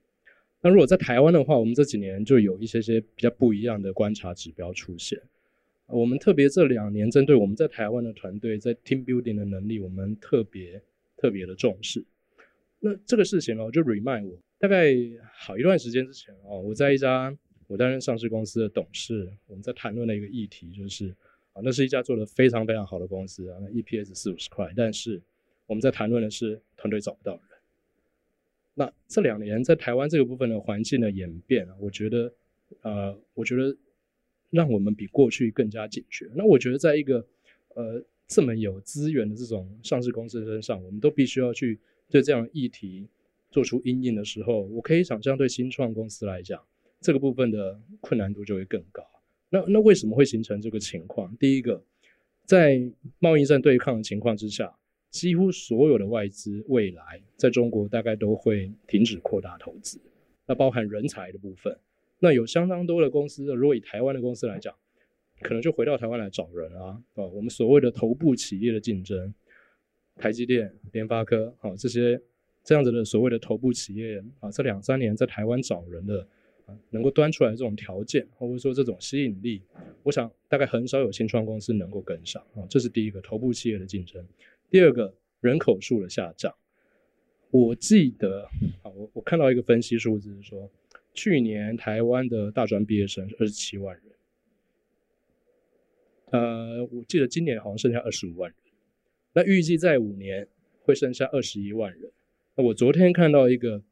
那如果在台湾的话，我们这几年就有一些些比较不一样的观察指标出现。我们特别这两年针对我们在台湾的团队在 team building 的能力，我们特别特别的重视。那这个事情呢，就 remind 我，大概好一段时间之前哦，我在一家我担任上市公司的董事，我们在谈论的一个议题就是啊，那是一家做的非常非常好的公司啊，那 EPS 四五十块，但是我们在谈论的是团队找不到。那这两年在台湾这个部分的环境的演变，我觉得，呃，我觉得让我们比过去更加警觉。那我觉得在一个呃这么有资源的这种上市公司身上，我们都必须要去对这样的议题做出因应的时候，我可以想象对新创公司来讲，这个部分的困难度就会更高。那那为什么会形成这个情况？第一个，在贸易战对抗的情况之下。几乎所有的外资未来在中国大概都会停止扩大投资，那包含人才的部分，那有相当多的公司，如果以台湾的公司来讲，可能就回到台湾来找人啊，啊，我们所谓的头部企业的竞争，台积电、联发科，啊，这些这样子的所谓的头部企业啊，这两三年在台湾找人的啊，能够端出来这种条件，或者说这种吸引力，我想大概很少有新创公司能够跟上啊，这是第一个头部企业的竞争。第二个人口数的下降，我记得啊，我我看到一个分析数字是说，去年台湾的大专毕业生是二十七万人，呃，我记得今年好像剩下二十五万人，那预计在五年会剩下二十一万人。那我昨天看到一个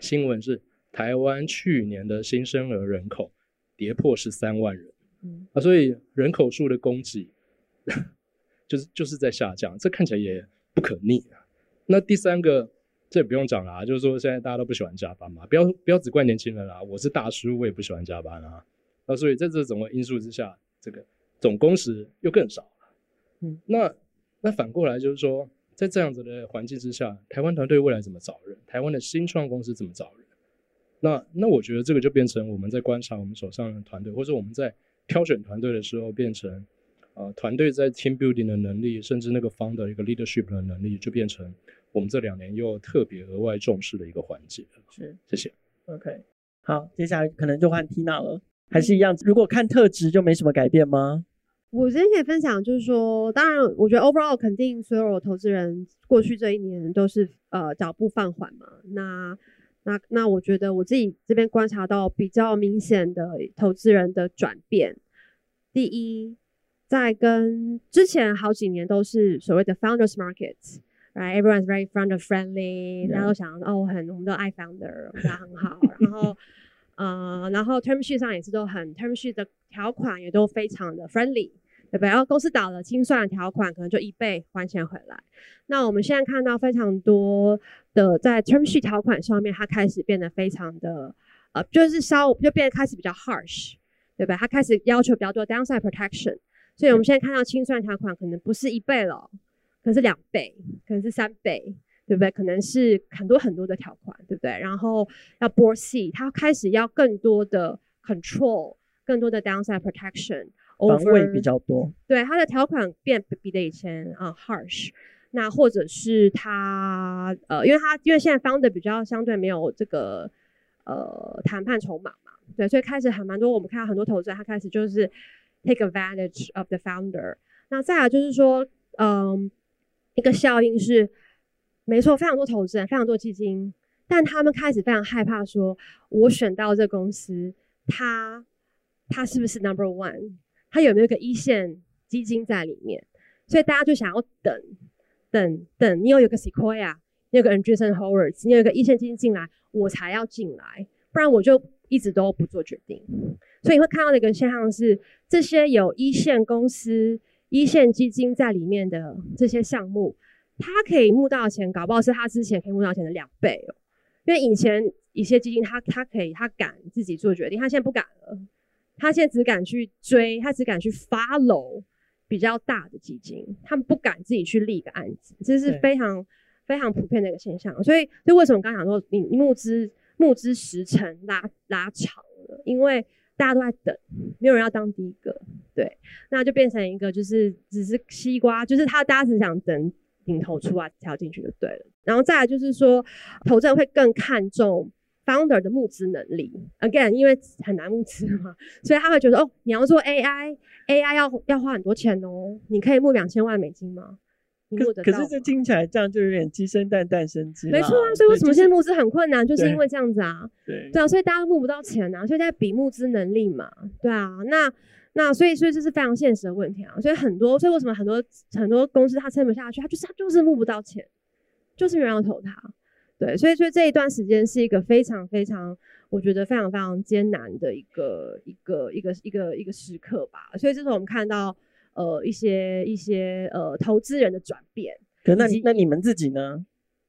新闻是，台湾去年的新生儿人口跌破十三万人，嗯，啊，所以人口数的供给。就是就是在下降，这看起来也不可逆啊。那第三个，这也不用讲了啊，就是说现在大家都不喜欢加班嘛，不要不要只怪年轻人啦，我是大叔，我也不喜欢加班啊。那所以在这种因素之下，这个总工时又更少了。嗯，那那反过来就是说，在这样子的环境之下，台湾团队未来怎么找人？台湾的新创公司怎么找人？那那我觉得这个就变成我们在观察我们手上的团队，或者我们在挑选团队的时候，变成呃团队在 team building 的能力，甚至那个 founder 一个 leadership 的能力，就变成我们这两年又特别额外重视的一个环节。是，谢谢。OK，好，接下来可能就换 Tina 了，还是一样？如果看特质就没什么改变吗？我今天可以分享，就是说，当然，我觉得 overall 肯定所有投资人过去这一年都是呃脚步放缓嘛。那那那，我觉得我自己这边观察到比较明显的投资人的转变。第一，在跟之前好几年都是所谓的 founders market，right？Everyone's very founder friendly，大家都想哦，很我们都爱 founder，大家很好。然后呃，然后 term sheet 上也是都很 term sheet 的条款也都非常的 friendly。对不对？然后公司倒了，清算条款可能就一倍还钱回来。那我们现在看到非常多的在 term sheet 条款上面，它开始变得非常的呃，就是稍就变得开始比较 harsh，对不对？它开始要求比较多 downside protection。所以我们现在看到清算条款可能不是一倍了，可能是两倍，可能是三倍，对不对？可能是很多很多的条款，对不对？然后要 board C，它开始要更多的 control，更多的 downside protection。防卫比较多，对它的条款变比的以前啊、uh, harsh，那或者是它呃，因为它因为现在 founder 比较相对没有这个呃谈判筹码嘛，对，所以开始还蛮多，我们看到很多投资人他开始就是 take advantage of the founder。那再来就是说，嗯，一个效应是，没错，非常多投资人，非常多基金，但他们开始非常害怕说，我选到这公司，他他是不是 number one？它有没有个一线基金在里面？所以大家就想要等，等，等。你有一个 Sequoia，你有个 Andreessen Horowitz，你有个一线基金进来，我才要进来，不然我就一直都不做决定。所以你会看到的一个现象是，这些有一线公司、一线基金在里面的这些项目，它可以募到钱，搞不好是他之前可以募到钱的两倍哦。因为以前一些基金他，他他可以，他敢自己做决定，他现在不敢了。他现在只敢去追，他只敢去 follow 比较大的基金，他们不敢自己去立一个案子，这是非常非常普遍的一个现象。所以，所以为什么我刚刚讲说，你募资募资时程拉拉长了，因为大家都在等，没有人要当第一个，对，那就变成一个就是只是西瓜，就是他大家只想等领头出来跳进去就对了。然后再来就是说，投资人会更看重。founder 的募资能力，again，因为很难募资嘛，所以他会觉得哦，你要做 AI，AI 要要花很多钱哦。你可以募两千万美金吗？你募得到吗？可是这听起来这样就有点鸡生蛋，蛋生鸡。没错啊，所以为什么现在募资很困难？就是因为这样子啊。对对啊，所以大家都募不到钱啊，所以在比募资能力嘛。对啊，那那所以所以这是非常现实的问题啊。所以很多，所以为什么很多很多公司它撑不下去？它就是它就是募不到钱，就是没人要投它。对，所以所以这一段时间是一个非常非常，我觉得非常非常艰难的一个一个一个一个一个时刻吧。所以这是我们看到呃一些一些呃投资人的转变。可那那你们自己呢？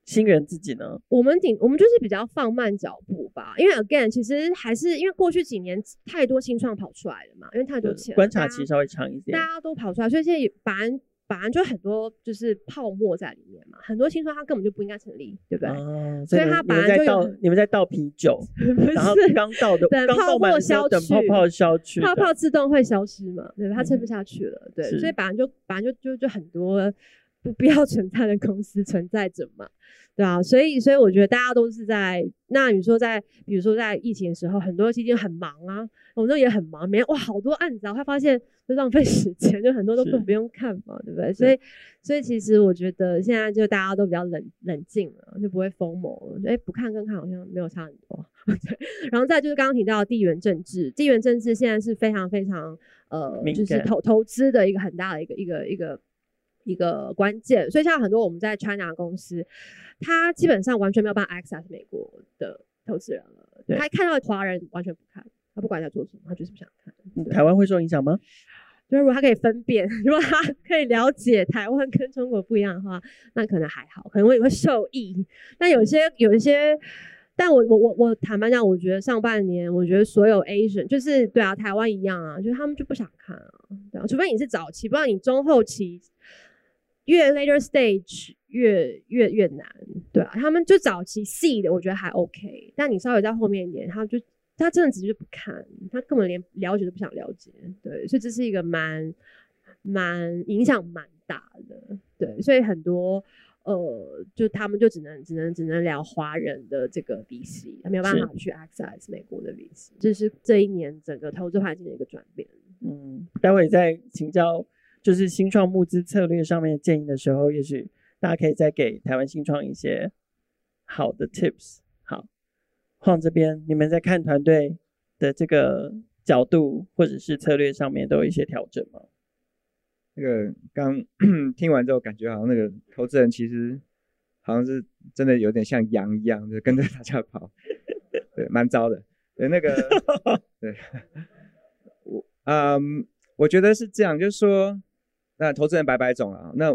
新人自己呢？我们顶我们就是比较放慢脚步吧，因为 again 其实还是因为过去几年太多新创跑出来了嘛，因为太多钱，观察期稍微长一点，大家都跑出来，所以现在反而。反正就很多就是泡沫在里面嘛，很多青春它根本就不应该成立，对不对？哦、所以它本来就倒你们在倒啤酒，然后刚倒的等泡沫消去，等泡泡消去，泡泡自动会消失嘛？对吧？它撑不下去了，嗯、对，所以本来就本来就就就很多不 必要存在的公司存在着嘛。对啊，所以所以我觉得大家都是在那你说在比如说在疫情的时候，很多基金很忙啊，我们都也很忙，每天哇好多案子啊，会发现就浪费时间，就很多都更不用看嘛，对不对？所以所以其实我觉得现在就大家都比较冷冷静了，就不会 FOMO 了，哎不看跟看好像没有差很多。对，然后再就是刚刚提到的地缘政治，地缘政治现在是非常非常呃，就是投投资的一个很大的一个一个一个。一个关键，所以像很多我们在 China 公司，他基本上完全没有办法 access 美国的投资人了。他看到华人完全不看，他不管在做什么，他就是不想看。台湾会受影响吗？就是如果他可以分辨，如果他可以了解台湾跟中国不一样的话，那可能还好，可能会会受益。但有些有一些，但我我我我坦白讲，我觉得上半年，我觉得所有 Asian 就是对啊，台湾一样啊，就是他们就不想看啊，对啊，除非你是早期，不然你中后期。越 later stage 越越越难，对啊，他们就早期 C 的我觉得还 OK，但你稍微在后面一点，他就他真的直接不看，他根本连了解都不想了解，对，所以这是一个蛮蛮影响蛮大的，对，所以很多呃，就他们就只能只能只能聊华人的这个 VC，他没有办法去 access 美国的 VC，这是这一年整个投资环境的一个转变。嗯，待会再请教就是新创募资策略上面的建议的时候，也许。大家可以再给台湾新创一些好的 tips。好，晃这边，你们在看团队的这个角度或者是策略上面都有一些调整吗？那个刚 听完之后，感觉好像那个投资人其实好像是真的有点像羊一样，就跟着大家跑，对，蛮糟的。对，那个 对，我嗯，我觉得是这样，就是说，那投资人百百种啊，那。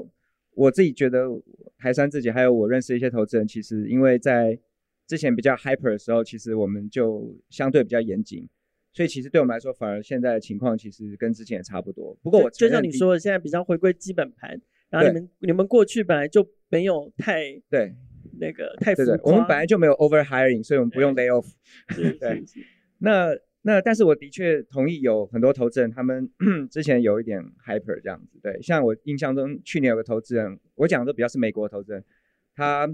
我自己觉得，台山自己还有我认识的一些投资人，其实因为在之前比较 hyper 的时候，其实我们就相对比较严谨，所以其实对我们来说，反而现在的情况其实跟之前也差不多。不过我就像你说的，现在比较回归基本盘，然后你们你们过去本来就没有太对那个太浮夸，对对，我们本来就没有 over hiring，所以我们不用 lay off。对，那。那但是我的确同意，有很多投资人他们 之前有一点 hyper 这样子，对，像我印象中去年有个投资人，我讲的都比较是美国投资人，他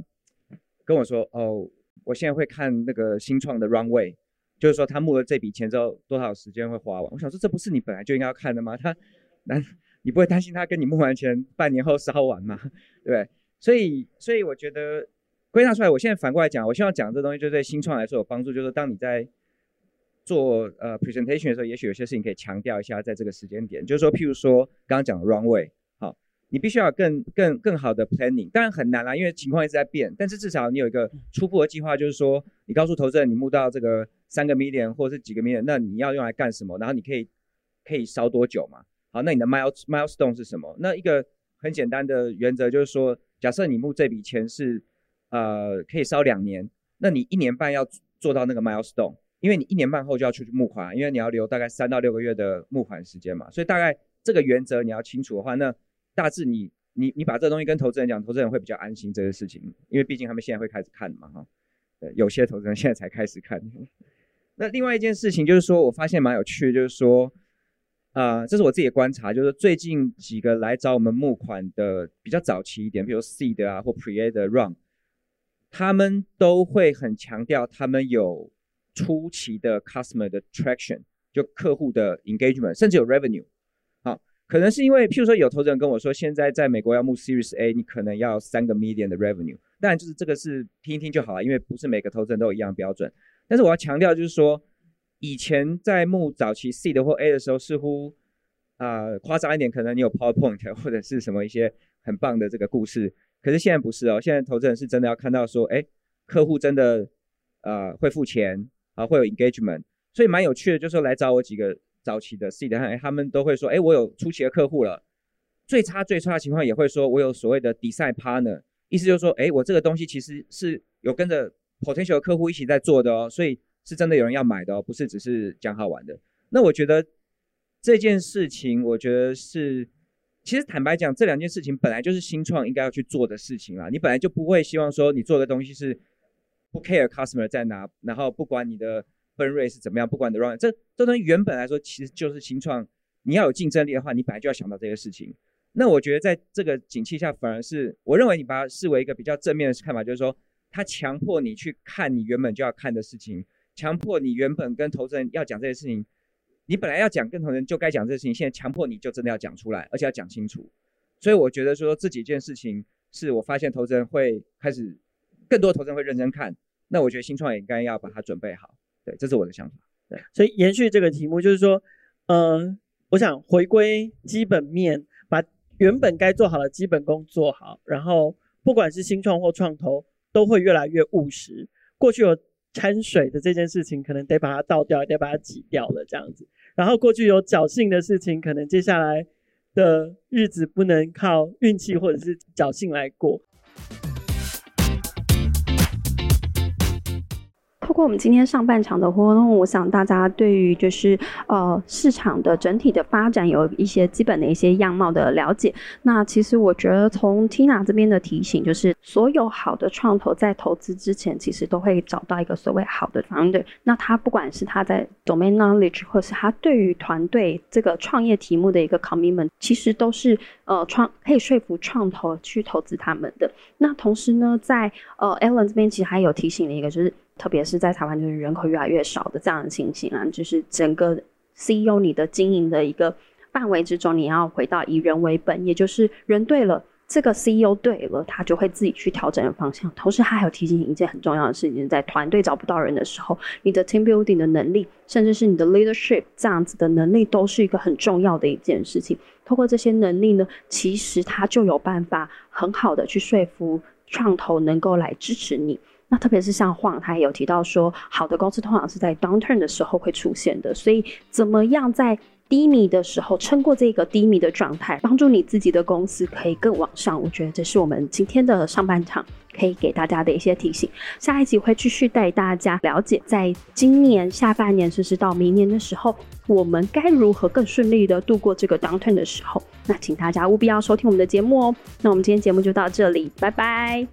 跟我说，哦，我现在会看那个新创的 runway，就是说他募了这笔钱之后多少时间会花完。我想说，这不是你本来就应该要看的吗？他，那你不会担心他跟你募完钱半年后烧完吗？对，所以所以我觉得归纳出来，我现在反过来讲，我希望讲这东西就对新创来说有帮助，就是当你在做呃 presentation 的时候，也许有些事情可以强调一下，在这个时间点，就是说，譬如说刚刚讲的 runway，好，你必须要更更更好的 planning，当然很难啦，因为情况一直在变，但是至少你有一个初步的计划，就是说，你告诉投资人你募到这个三个 million 或者是几个 million，那你要用来干什么？然后你可以可以烧多久嘛？好，那你的 mile milestone 是什么？那一个很简单的原则就是说，假设你募这笔钱是呃可以烧两年，那你一年半要做到那个 milestone。因为你一年半后就要出去募款，因为你要留大概三到六个月的募款时间嘛，所以大概这个原则你要清楚的话，那大致你你你把这东西跟投资人讲，投资人会比较安心这些事情，因为毕竟他们现在会开始看嘛哈，有些投资人现在才开始看。那另外一件事情就是说，我发现蛮有趣的，就是说，啊、呃，这是我自己的观察，就是最近几个来找我们募款的比较早期一点，比如 Seed 啊或 Pre-A 的 Round，他们都会很强调他们有。初期的 customer 的 traction 就客户的 engagement，甚至有 revenue，好，可能是因为，譬如说有投资人跟我说，现在在美国要募 Series A，你可能要三个 million 的 revenue，当然就是这个是听一听就好了，因为不是每个投资人都有一样标准。但是我要强调就是说，以前在募早期 C 的或 A 的时候，似乎啊、夸张一点，可能你有 PowerPoint 或者是什么一些很棒的这个故事，可是现在不是哦，现在投资人是真的要看到说，哎，客户真的呃会付钱。啊，会有 engagement，所以蛮有趣的，就是来找我几个早期的 seed，他们都会说，哎，我有初期的客户了。最差最差的情况也会说，我有所谓的 design partner，意思就是说，哎，我这个东西其实是有跟着 potential 客户一起在做的哦，所以是真的有人要买的哦，不是只是讲好玩的。那我觉得这件事情，我觉得是，其实坦白讲，这两件事情本来就是新创应该要去做的事情啦。你本来就不会希望说你做的东西是。不 care customer 在哪，然后不管你的 burn rate 是怎么样，不管你的 run，这这东西原本来说其实就是新创。你要有竞争力的话，你本来就要想到这些事情。那我觉得在这个景气下，反而是我认为你把它视为一个比较正面的看法，就是说它强迫你去看你原本就要看的事情，强迫你原本跟投资人要讲这些事情，你本来要讲跟投资人就该讲这些事情，现在强迫你就真的要讲出来，而且要讲清楚。所以我觉得说这几件事情是我发现投资人会开始。更多投资人会认真看，那我觉得新创也应该要把它准备好。对，这是我的想法。对，所以延续这个题目，就是说，嗯、我想回归基本面，把原本该做好的基本功做好，然后不管是新创或创投，都会越来越务实。过去有掺水的这件事情，可能得把它倒掉，得把它挤掉了这样子。然后过去有侥幸的事情，可能接下来的日子不能靠运气或者是侥幸来过。透过我们今天上半场的活动，我想大家对于就是呃市场的整体的发展有一些基本的一些样貌的了解。那其实我觉得从 Tina 这边的提醒，就是所有好的创投在投资之前，其实都会找到一个所谓好的团队。那他不管是他在 domain knowledge，或是他对于团队这个创业题目的一个 commitment，其实都是呃创可以说服创投去投资他们的。那同时呢，在呃 Ellen 这边其实还有提醒了一个，就是特别是在台湾，就是人口越来越少的这样的情形啊，就是整个 CEO 你的经营的一个范围之中，你要回到以人为本，也就是人对了，这个 CEO 对了，他就会自己去调整的方向。同时，他还有提醒一件很重要的事情，在团队找不到人的时候，你的 team building 的能力，甚至是你的 leadership 这样子的能力，都是一个很重要的一件事情。通过这些能力呢，其实他就有办法很好的去说服创投能够来支持你。那特别是像晃，他也有提到说，好的公司通常是在 downturn 的时候会出现的，所以怎么样在低迷的时候撑过这个低迷的状态，帮助你自己的公司可以更往上。我觉得这是我们今天的上半场可以给大家的一些提醒。下一集会继续带大家了解，在今年下半年，甚至到明年的时候，我们该如何更顺利的度过这个 downturn 的时候。那请大家务必要收听我们的节目哦。那我们今天节目就到这里，拜拜。